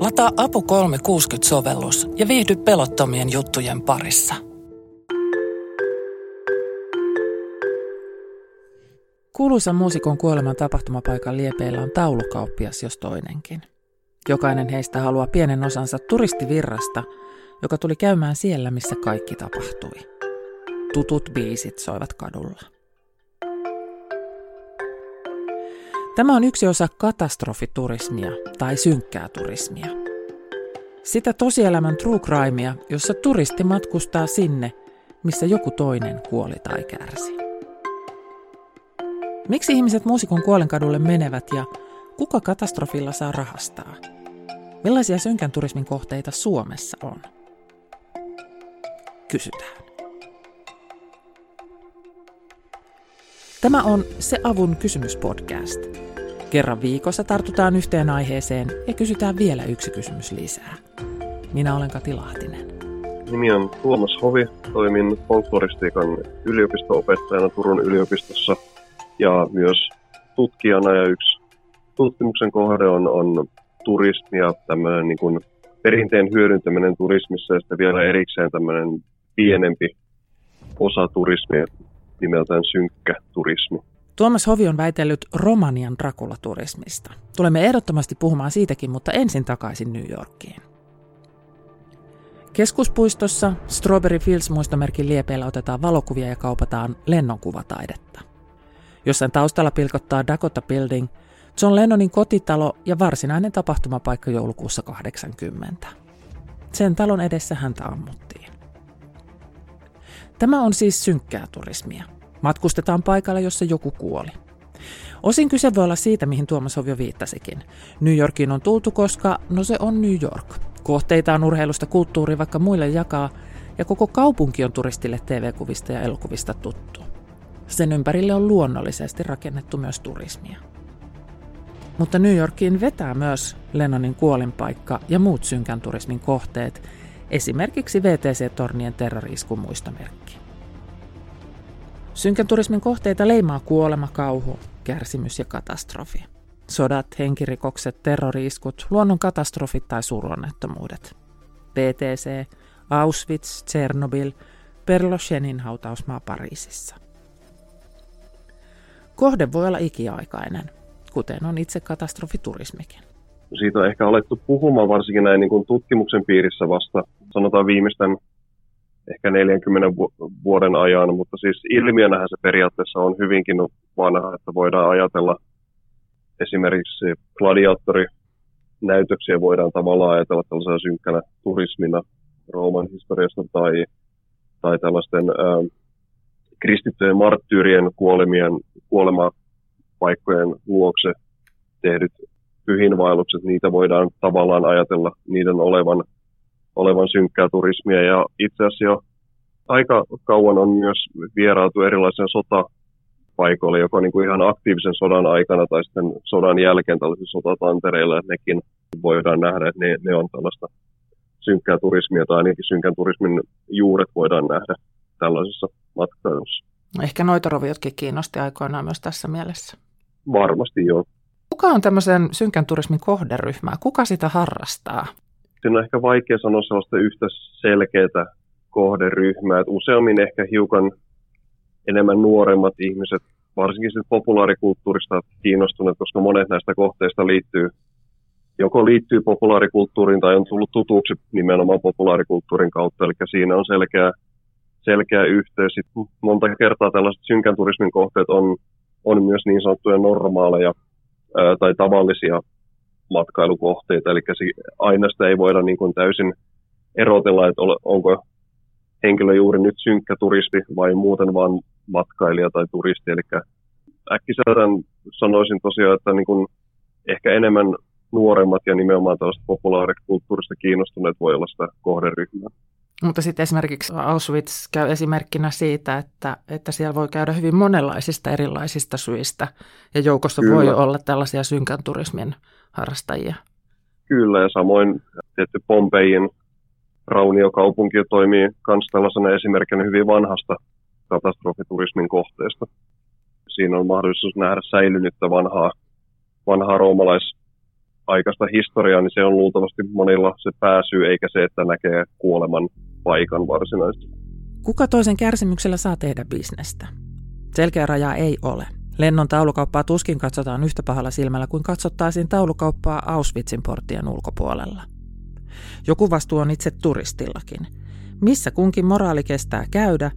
Lataa Apu 360-sovellus ja viihdy pelottomien juttujen parissa. Kuuluisan muusikon kuoleman tapahtumapaikan liepeillä on taulukauppias jos toinenkin. Jokainen heistä haluaa pienen osansa turistivirrasta, joka tuli käymään siellä, missä kaikki tapahtui. Tutut biisit soivat kadulla. Tämä on yksi osa katastrofiturismia tai synkkää turismia. Sitä tosielämän true crimea, jossa turisti matkustaa sinne, missä joku toinen kuoli tai kärsi. Miksi ihmiset muusikon kuolenkadulle menevät ja kuka katastrofilla saa rahastaa? Millaisia synkän turismin kohteita Suomessa on? Kysytään. Tämä on Se avun kysymyspodcast. Kerran viikossa tartutaan yhteen aiheeseen ja kysytään vielä yksi kysymys lisää. Minä olen Kati Lahtinen. Nimi on Tuomas Hovi. Toimin folkloristiikan yliopisto-opettajana Turun yliopistossa ja myös tutkijana. Ja yksi tutkimuksen kohde on, on turismi ja tämmöinen niin kuin perinteen hyödyntäminen turismissa ja sitten vielä erikseen tämmöinen pienempi osa turismia nimeltään synkkä turismi. Tuomas Hovi on väitellyt Romanian Dracula-turismista. Tulemme ehdottomasti puhumaan siitäkin, mutta ensin takaisin New Yorkiin. Keskuspuistossa Strawberry Fields muistomerkin liepeillä otetaan valokuvia ja kaupataan lennonkuva-taidetta. Jossain taustalla pilkottaa Dakota Building, John Lennonin kotitalo ja varsinainen tapahtumapaikka joulukuussa 80. Sen talon edessä häntä ammuttiin. Tämä on siis synkkää turismia. Matkustetaan paikalle, jossa joku kuoli. Osin kyse voi olla siitä, mihin Tuomas Hovio viittasikin. New Yorkiin on tultu, koska no se on New York. Kohteita on urheilusta kulttuuri vaikka muille jakaa, ja koko kaupunki on turistille TV-kuvista ja elokuvista tuttu. Sen ympärille on luonnollisesti rakennettu myös turismia. Mutta New Yorkiin vetää myös Lennonin kuolinpaikka ja muut synkän turismin kohteet, esimerkiksi VTC-tornien terroriiskun muistomerkki. Synkän turismin kohteita leimaa kuolema, kauhu, kärsimys ja katastrofi. Sodat, henkirikokset, terroriiskut, luonnonkatastrofit tai suuronnettomuudet. PTC, Auschwitz, Tchernobyl, Perloshenin hautausmaa Pariisissa. Kohde voi olla ikiaikainen, kuten on itse katastrofiturismikin. Siitä on ehkä alettu puhumaan varsinkin näin niin kuin tutkimuksen piirissä vasta, sanotaan viimeisten ehkä 40 vuoden ajan, mutta siis ilmiönähän se periaatteessa on hyvinkin vanha, että voidaan ajatella esimerkiksi gladiaattorinäytöksiä voidaan tavallaan ajatella tällaisena synkkänä turismina Rooman historiasta tai, tai tällaisten ää, kristittyjen marttyyrien kuolemien, kuolemapaikkojen luokse tehdyt pyhinvaellukset, niitä voidaan tavallaan ajatella niiden olevan olevan synkkää turismia. Ja itse asiassa jo aika kauan on myös vierautu erilaisen sotapaikoille, joko niin kuin ihan aktiivisen sodan aikana tai sitten sodan jälkeen tällaisilla sotatantereilla, että nekin voidaan nähdä, että ne, ne on tällaista synkkää turismia tai ainakin synkän turismin juuret voidaan nähdä tällaisessa matkailussa. Ehkä noitoroviotkin kiinnosti aikoinaan myös tässä mielessä. Varmasti joo. Kuka on tämmöisen synkän turismin kohderyhmä? Kuka sitä harrastaa? Siinä on ehkä vaikea sanoa sellaista yhtä selkeää kohderyhmää. Että useammin ehkä hiukan enemmän nuoremmat ihmiset, varsinkin sitten populaarikulttuurista kiinnostuneet, koska monet näistä kohteista liittyy joko liittyy populaarikulttuuriin tai on tullut tutuksi nimenomaan populaarikulttuurin kautta, eli siinä on selkeä, selkeä yhteys. Sitten monta kertaa tällaiset synkän turismin kohteet on, on myös niin sanottuja normaaleja ää, tai tavallisia matkailukohteita, eli aina sitä ei voida niin kuin täysin erotella, että onko henkilö juuri nyt synkkä turisti vai muuten vaan matkailija tai turisti. Eli äkkiseltään sanoisin tosiaan, että niin kuin ehkä enemmän nuoremmat ja nimenomaan tällaiset populaarikulttuurista kiinnostuneet voi olla sitä kohderyhmää. Mutta sitten esimerkiksi Auschwitz käy esimerkkinä siitä, että, että siellä voi käydä hyvin monenlaisista erilaisista syistä ja joukossa Kyllä. voi olla tällaisia synkän turismin harrastajia. Kyllä, ja samoin tietty Pompeijin rauniokaupunki toimii myös tällaisena esimerkkinä hyvin vanhasta katastrofiturismin kohteesta. Siinä on mahdollisuus nähdä säilynyttä vanhaa, vanhaa roomalais aikaista historiaa, niin se on luultavasti monilla se pääsy, eikä se, että näkee kuoleman paikan varsinaisesti. Kuka toisen kärsimyksellä saa tehdä bisnestä? Selkeä raja ei ole. Lennon taulukauppaa tuskin katsotaan yhtä pahalla silmällä kuin katsottaisiin taulukauppaa Auschwitzin porttien ulkopuolella. Joku vastuu on itse turistillakin. Missä kunkin moraali kestää käydä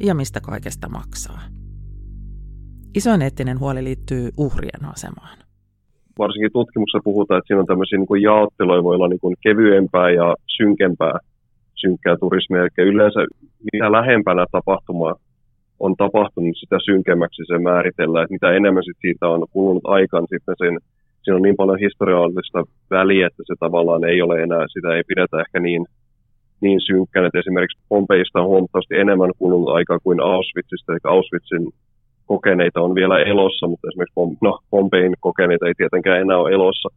ja mistä kaikesta maksaa. Isoin eettinen huoli liittyy uhrien asemaan. Varsinkin tutkimuksessa puhutaan, että siinä on tämmöisiä niin jaotteluja, voi olla niin kuin kevyempää ja synkempää synkkää turismia. Eli yleensä mitä lähempänä tapahtumaa on tapahtunut, sitä synkemmäksi se määritellään. Että mitä enemmän sit siitä on kulunut aikaan, niin sitten sen, siinä on niin paljon historiallista väliä, että se tavallaan ei ole enää, sitä ei pidetä ehkä niin, niin synkkänä. Että esimerkiksi Pompeista on huomattavasti enemmän kulunut aikaa kuin Auschwitzista, eli Auschwitzin kokeneita on vielä elossa, mutta esimerkiksi no, Pompein kokeneita ei tietenkään enää ole elossa.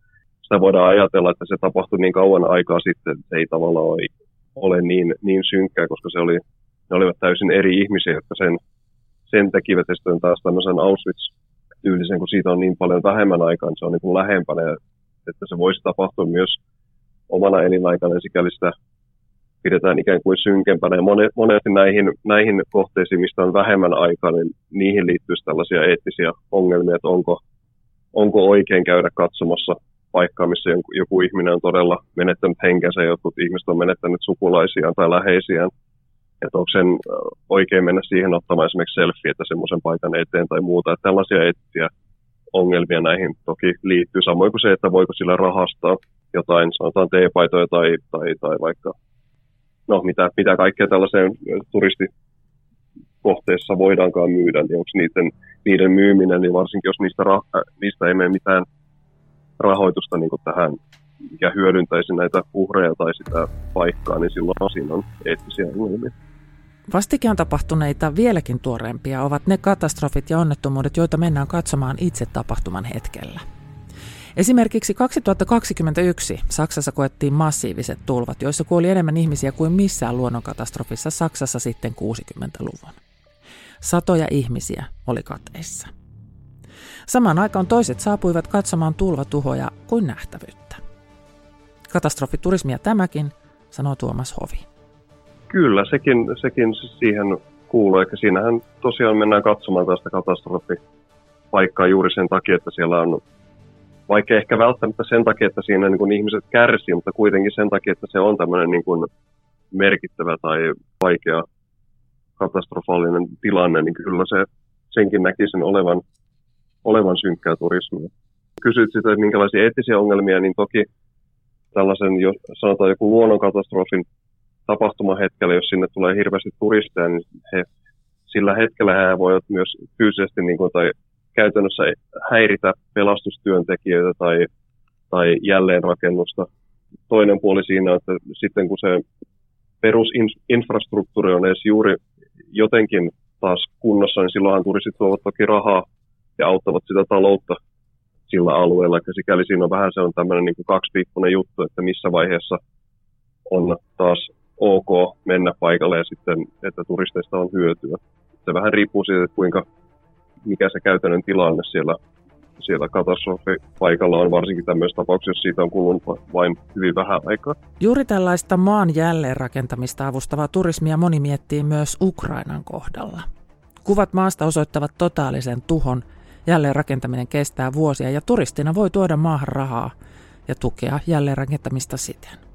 Sitä voidaan ajatella, että se tapahtui niin kauan aikaa sitten, että se ei tavallaan ole, ole niin, niin synkkää, koska se oli, ne olivat täysin eri ihmisiä, jotka sen, sen tekivät. Ja sitten taas tämmöisen Auschwitz-tyylisen, kun siitä on niin paljon vähemmän aikaa, niin se on niin kuin lähempänä, että se voisi tapahtua myös omana elinaikana, ja sikäli sitä pidetään ikään kuin synkempänä. Ja monesti näihin, näihin kohteisiin, mistä on vähemmän aikaa, niin niihin liittyy tällaisia eettisiä ongelmia, että onko, onko oikein käydä katsomassa paikkaa, missä joku, joku ihminen on todella menettänyt henkensä, jotkut ihmiset on menettänyt sukulaisiaan tai läheisiään. Että onko sen oikein mennä siihen ottamaan esimerkiksi selfie, että semmoisen paikan eteen tai muuta. Että tällaisia eettisiä ongelmia näihin toki liittyy, samoin kuin se, että voiko sillä rahastaa jotain, sanotaan teepaitoja tai, tai, tai vaikka no mitä, mitä kaikkea tällaiseen turistikohteessa voidaankaan myydä, niin onko niiden, niiden myyminen, niin varsinkin jos niistä, äh, niistä ei mene mitään rahoitusta niin tähän, mikä hyödyntäisi näitä uhreja tai sitä paikkaa, niin silloin siinä on eettisiä ongelmia. Vastikään tapahtuneita vieläkin tuoreempia ovat ne katastrofit ja onnettomuudet, joita mennään katsomaan itse tapahtuman hetkellä. Esimerkiksi 2021 Saksassa koettiin massiiviset tulvat, joissa kuoli enemmän ihmisiä kuin missään luonnonkatastrofissa Saksassa sitten 60-luvun. Satoja ihmisiä oli kateissa. Samaan aikaan toiset saapuivat katsomaan tulvatuhoja kuin nähtävyyttä. Katastrofiturismia tämäkin, sanoo Tuomas Hovi. Kyllä, sekin, sekin siihen kuuluu. Eikä siinähän tosiaan mennään katsomaan tästä katastrofipaikkaa juuri sen takia, että siellä on vaikka ehkä välttämättä sen takia, että siinä niin kuin ihmiset kärsii, mutta kuitenkin sen takia, että se on tämmöinen niin kuin merkittävä tai vaikea katastrofaalinen tilanne, niin kyllä se senkin näkisin olevan, olevan synkkää turismia. Kysyit sitä, että minkälaisia eettisiä ongelmia, niin toki tällaisen, jos sanotaan joku luonnonkatastrofin tapahtumahetkellä, jos sinne tulee hirveästi turisteja, niin he, sillä hetkellä he voivat myös fyysisesti niin kuin, tai käytännössä häiritä pelastustyöntekijöitä tai, tai jälleenrakennusta. Toinen puoli siinä on, että sitten kun se perusinfrastruktuuri on edes juuri jotenkin taas kunnossa, niin silloinhan turistit tuovat toki rahaa ja auttavat sitä taloutta sillä alueella. Ja sikäli siinä on vähän se on tämmöinen niin kaksipiippunen juttu, että missä vaiheessa on taas ok mennä paikalle ja sitten, että turisteista on hyötyä. Se vähän riippuu siitä, että kuinka mikä se käytännön tilanne siellä, siellä katastrofipaikalla on, varsinkin tämmöisessä tapauksessa, siitä on kulunut vain hyvin vähän aikaa. Juuri tällaista maan jälleenrakentamista avustavaa turismia moni miettii myös Ukrainan kohdalla. Kuvat maasta osoittavat totaalisen tuhon, jälleenrakentaminen kestää vuosia ja turistina voi tuoda maahan rahaa ja tukea jälleenrakentamista siten.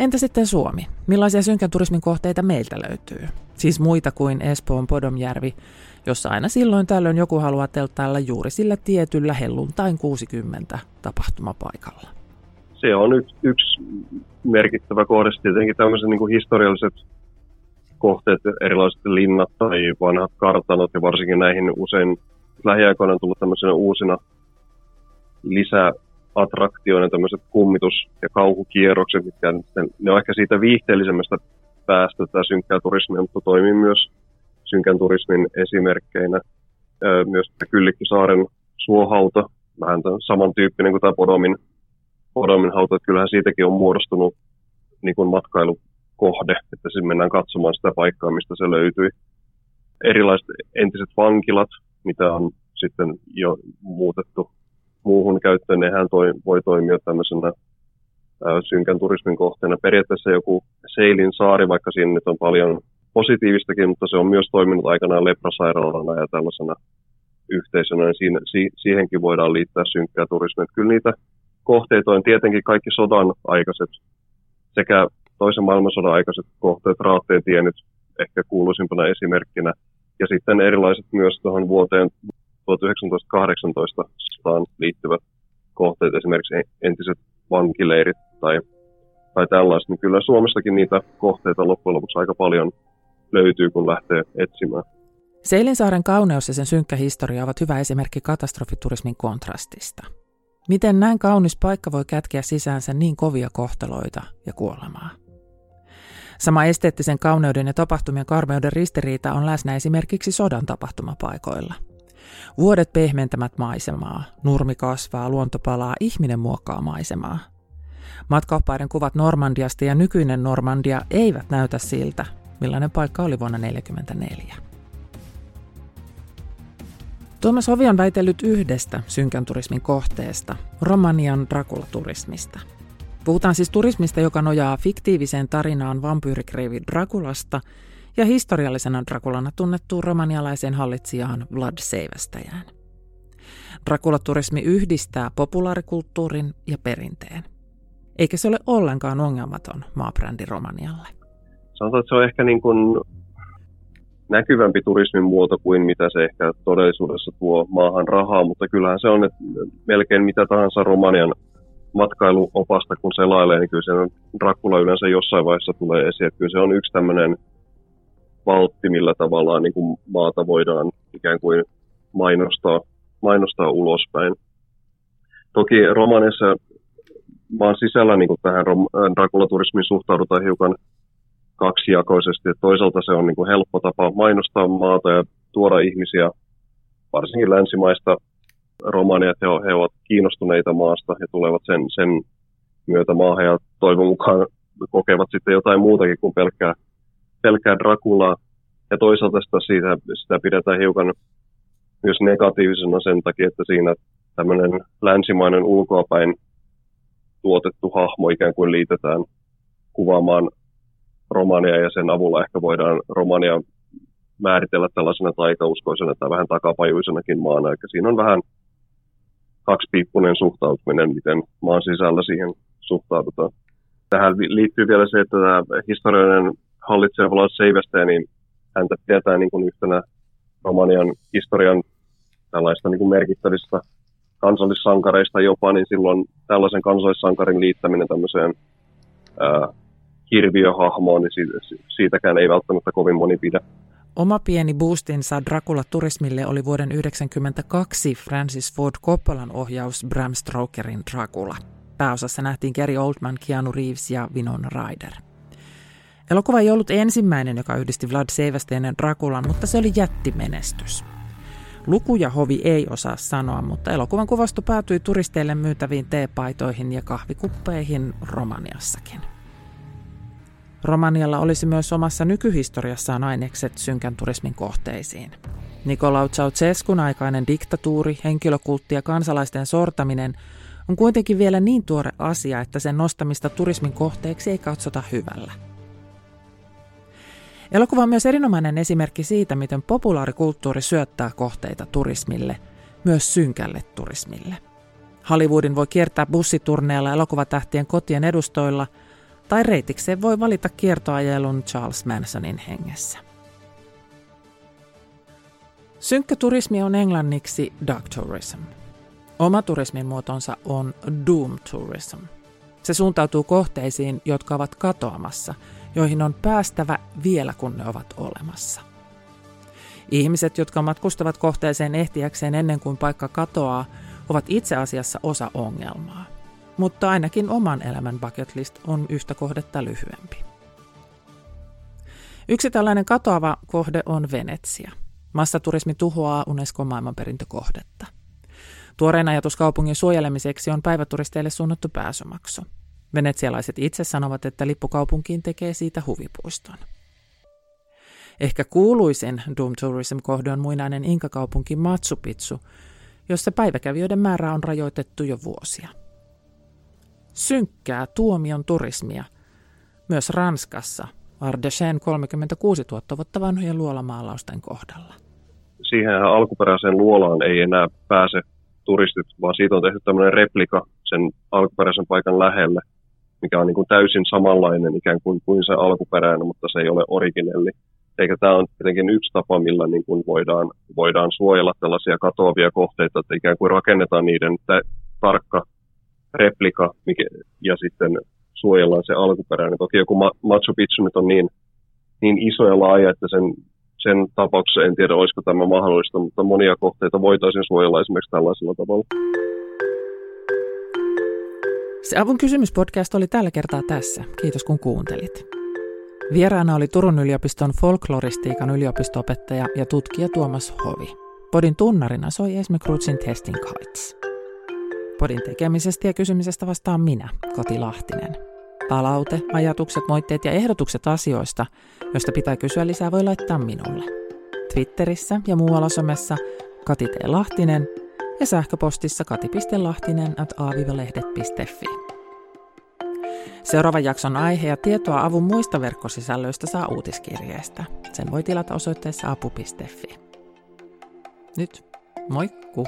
Entä sitten Suomi? Millaisia synkän turismin kohteita meiltä löytyy? Siis muita kuin Espoon Podomjärvi, jossa aina silloin tällöin joku haluaa telttailla juuri sillä tietyllä helluntain 60 tapahtumapaikalla. Se on yksi, yksi merkittävä kohde. Tietenkin tämmöiset niin historialliset kohteet, erilaiset linnat tai vanhat kartanot ja varsinkin näihin usein lähiaikoina on tullut tämmöisenä uusina lisää attraktioina tämmöiset kummitus- ja kauhukierrokset, mitkä ne on ehkä siitä viihteellisemmästä päästä tätä synkkää turismia, mutta toimii myös synkän turismin esimerkkeinä. Myös Kyllikkisaaren suohauta, vähän samantyyppinen kuin tämä Podomin, Podomin hauta, että kyllähän siitäkin on muodostunut niin kuin matkailukohde, että sinne mennään katsomaan sitä paikkaa, mistä se löytyi. Erilaiset entiset vankilat, mitä on sitten jo muutettu muuhun käyttöön, nehän toi, voi toimia tämmöisenä synkän turismin kohteena. Periaatteessa joku Seilin saari, vaikka siinä nyt on paljon positiivistakin, mutta se on myös toiminut aikanaan leprasairaalana ja tällaisena yhteisönä, niin siinä, si, siihenkin voidaan liittää synkkää turismia. Kyllä niitä kohteita on tietenkin kaikki sodan aikaiset sekä toisen maailmansodan aikaiset kohteet, Raatteen tie nyt ehkä kuuluisimpana esimerkkinä, ja sitten erilaiset myös tuohon vuoteen 1918 liittyvät kohteet, esimerkiksi entiset vankileirit tai, tai tällaiset, niin kyllä Suomestakin niitä kohteita loppujen lopuksi aika paljon löytyy, kun lähtee etsimään. Seilinsaaren kauneus ja sen synkkä historia ovat hyvä esimerkki katastrofiturismin kontrastista. Miten näin kaunis paikka voi kätkeä sisäänsä niin kovia kohtaloita ja kuolemaa? Sama esteettisen kauneuden ja tapahtumien karmeuden ristiriita on läsnä esimerkiksi sodan tapahtumapaikoilla. Vuodet pehmentämät maisemaa, nurmi kasvaa, luonto palaa, ihminen muokkaa maisemaa. Matkaoppaiden kuvat Normandiasta ja nykyinen Normandia eivät näytä siltä, millainen paikka oli vuonna 1944. Tuomas Hovi on väitellyt yhdestä synkän turismin kohteesta, Romanian Dracula-turismista. Puhutaan siis turismista, joka nojaa fiktiiviseen tarinaan vampyyrikreivi Drakulasta ja historiallisena Drakulana tunnettuun romanialaiseen hallitsijaan Vlad Seivästäjään. Dracula-turismi yhdistää populaarikulttuurin ja perinteen. Eikä se ole ollenkaan ongelmaton maabrändi Romanialle. Sanotaan, että se on ehkä niin kuin näkyvämpi turismin muoto kuin mitä se ehkä todellisuudessa tuo maahan rahaa, mutta kyllähän se on, että melkein mitä tahansa Romanian matkailuopasta kun selailee, niin kyllä se Dracula yleensä jossain vaiheessa tulee esiin, kyllä se on yksi tämmöinen valtti, millä tavallaan niin kuin maata voidaan ikään kuin mainostaa, mainostaa ulospäin. Toki Romaniassa maan sisällä niin kuin tähän Dracula-turismiin suhtaudutaan hiukan kaksijakoisesti. Että toisaalta se on niin kuin helppo tapa mainostaa maata ja tuoda ihmisiä, varsinkin länsimaista romania, että he, he ovat kiinnostuneita maasta ja tulevat sen, sen myötä maahan ja toivon mukaan kokevat sitten jotain muutakin kuin pelkkää, pelkkää Draculaa. Ja toisaalta sitä, siitä, sitä pidetään hiukan myös negatiivisena sen takia, että siinä tämmöinen länsimainen ulkoapäin tuotettu hahmo ikään kuin liitetään kuvaamaan Romania ja sen avulla ehkä voidaan Romania määritellä tällaisena taikauskoisena tai vähän takapajuisenakin maana. Eli siinä on vähän kaksipiippunen suhtautuminen, miten maan sisällä siihen suhtaudutaan. Tähän liittyy vielä se, että tämä historiallinen hallitsija Vlad Seivästä, niin häntä pidetään niin kuin yhtenä Romanian historian tällaista niin kuin merkittävistä kansallissankareista jopa, niin silloin tällaisen kansallissankarin liittäminen tämmöiseen ää, hirviöhahmoon, niin siitä, siitäkään ei välttämättä kovin moni pidä. Oma pieni boostinsa Dracula-turismille oli vuoden 1992 Francis Ford Coppolan ohjaus Bram Stokerin Dracula. Pääosassa nähtiin Gary Oldman, Keanu Reeves ja Winona Ryder. Elokuva ei ollut ensimmäinen, joka yhdisti Vlad Seivästeinen Draculan, mutta se oli jättimenestys. Lukuja hovi ei osaa sanoa, mutta elokuvan kuvasto päätyi turisteille myytäviin teepaitoihin ja kahvikuppeihin Romaniassakin. Romanialla olisi myös omassa nykyhistoriassaan ainekset synkän turismin kohteisiin. Nikolau Ceausescun aikainen diktatuuri, henkilökultti ja kansalaisten sortaminen on kuitenkin vielä niin tuore asia, että sen nostamista turismin kohteeksi ei katsota hyvällä. Elokuva on myös erinomainen esimerkki siitä, miten populaarikulttuuri syöttää kohteita turismille, myös synkälle turismille. Hollywoodin voi kiertää bussiturneella elokuvatähtien kotien edustoilla – tai reitikseen voi valita kiertoajelun Charles Mansonin hengessä. Synkkä turismi on englanniksi dark tourism. Oma turismin muotonsa on doom tourism. Se suuntautuu kohteisiin, jotka ovat katoamassa, joihin on päästävä vielä kun ne ovat olemassa. Ihmiset, jotka matkustavat kohteeseen ehtiäkseen ennen kuin paikka katoaa, ovat itse asiassa osa ongelmaa mutta ainakin oman elämän bucket list on yhtä kohdetta lyhyempi. Yksi tällainen katoava kohde on Venetsia. Massaturismi tuhoaa Unescon maailmanperintökohdetta. Tuoreen ajatus kaupungin suojelemiseksi on päiväturisteille suunnattu pääsymaksu. Venetsialaiset itse sanovat, että lippukaupunkiin tekee siitä huvipuiston. Ehkä kuuluisin Doom Tourism-kohde on muinainen inkakaupunki Machu Picchu, jossa päiväkävijöiden määrä on rajoitettu jo vuosia. Synkkää tuomion turismia. Myös Ranskassa Ardèchen 36 000 vuotta vanhojen luolamaalausten kohdalla. Siihen alkuperäiseen luolaan ei enää pääse turistit, vaan siitä on tehty tämmöinen replika sen alkuperäisen paikan lähelle, mikä on niin kuin täysin samanlainen ikään kuin, kuin se alkuperäinen, mutta se ei ole originelli. Eikä tämä on tietenkin yksi tapa, millä niin kuin voidaan, voidaan suojella tällaisia katoavia kohteita, että ikään kuin rakennetaan niiden tarkka replika mikä, ja sitten suojellaan se alkuperäinen. Toki joku Machu Picchu nyt on niin, niin iso ja laaja, että sen, sen tapauksessa en tiedä, olisiko tämä mahdollista, mutta monia kohteita voitaisiin suojella esimerkiksi tällaisella tavalla. Se Avun kysymyspodcast oli tällä kertaa tässä. Kiitos kun kuuntelit. Vieraana oli Turun yliopiston folkloristiikan yliopistoopettaja ja tutkija Tuomas Hovi. Podin tunnarina soi Esme Krutsin Testing Heights. Podin tekemisestä ja kysymisestä vastaan minä, Kati Lahtinen. Palaute, ajatukset, moitteet ja ehdotukset asioista, joista pitää kysyä lisää, voi laittaa minulle. Twitterissä ja muualla somessa Kati T. Lahtinen ja sähköpostissa kati.lahtinen at aavivalehdet.fi. Seuraavan jakson aihe ja tietoa avun muista verkkosisällöistä saa uutiskirjeestä. Sen voi tilata osoitteessa apu.fi. Nyt, moikku!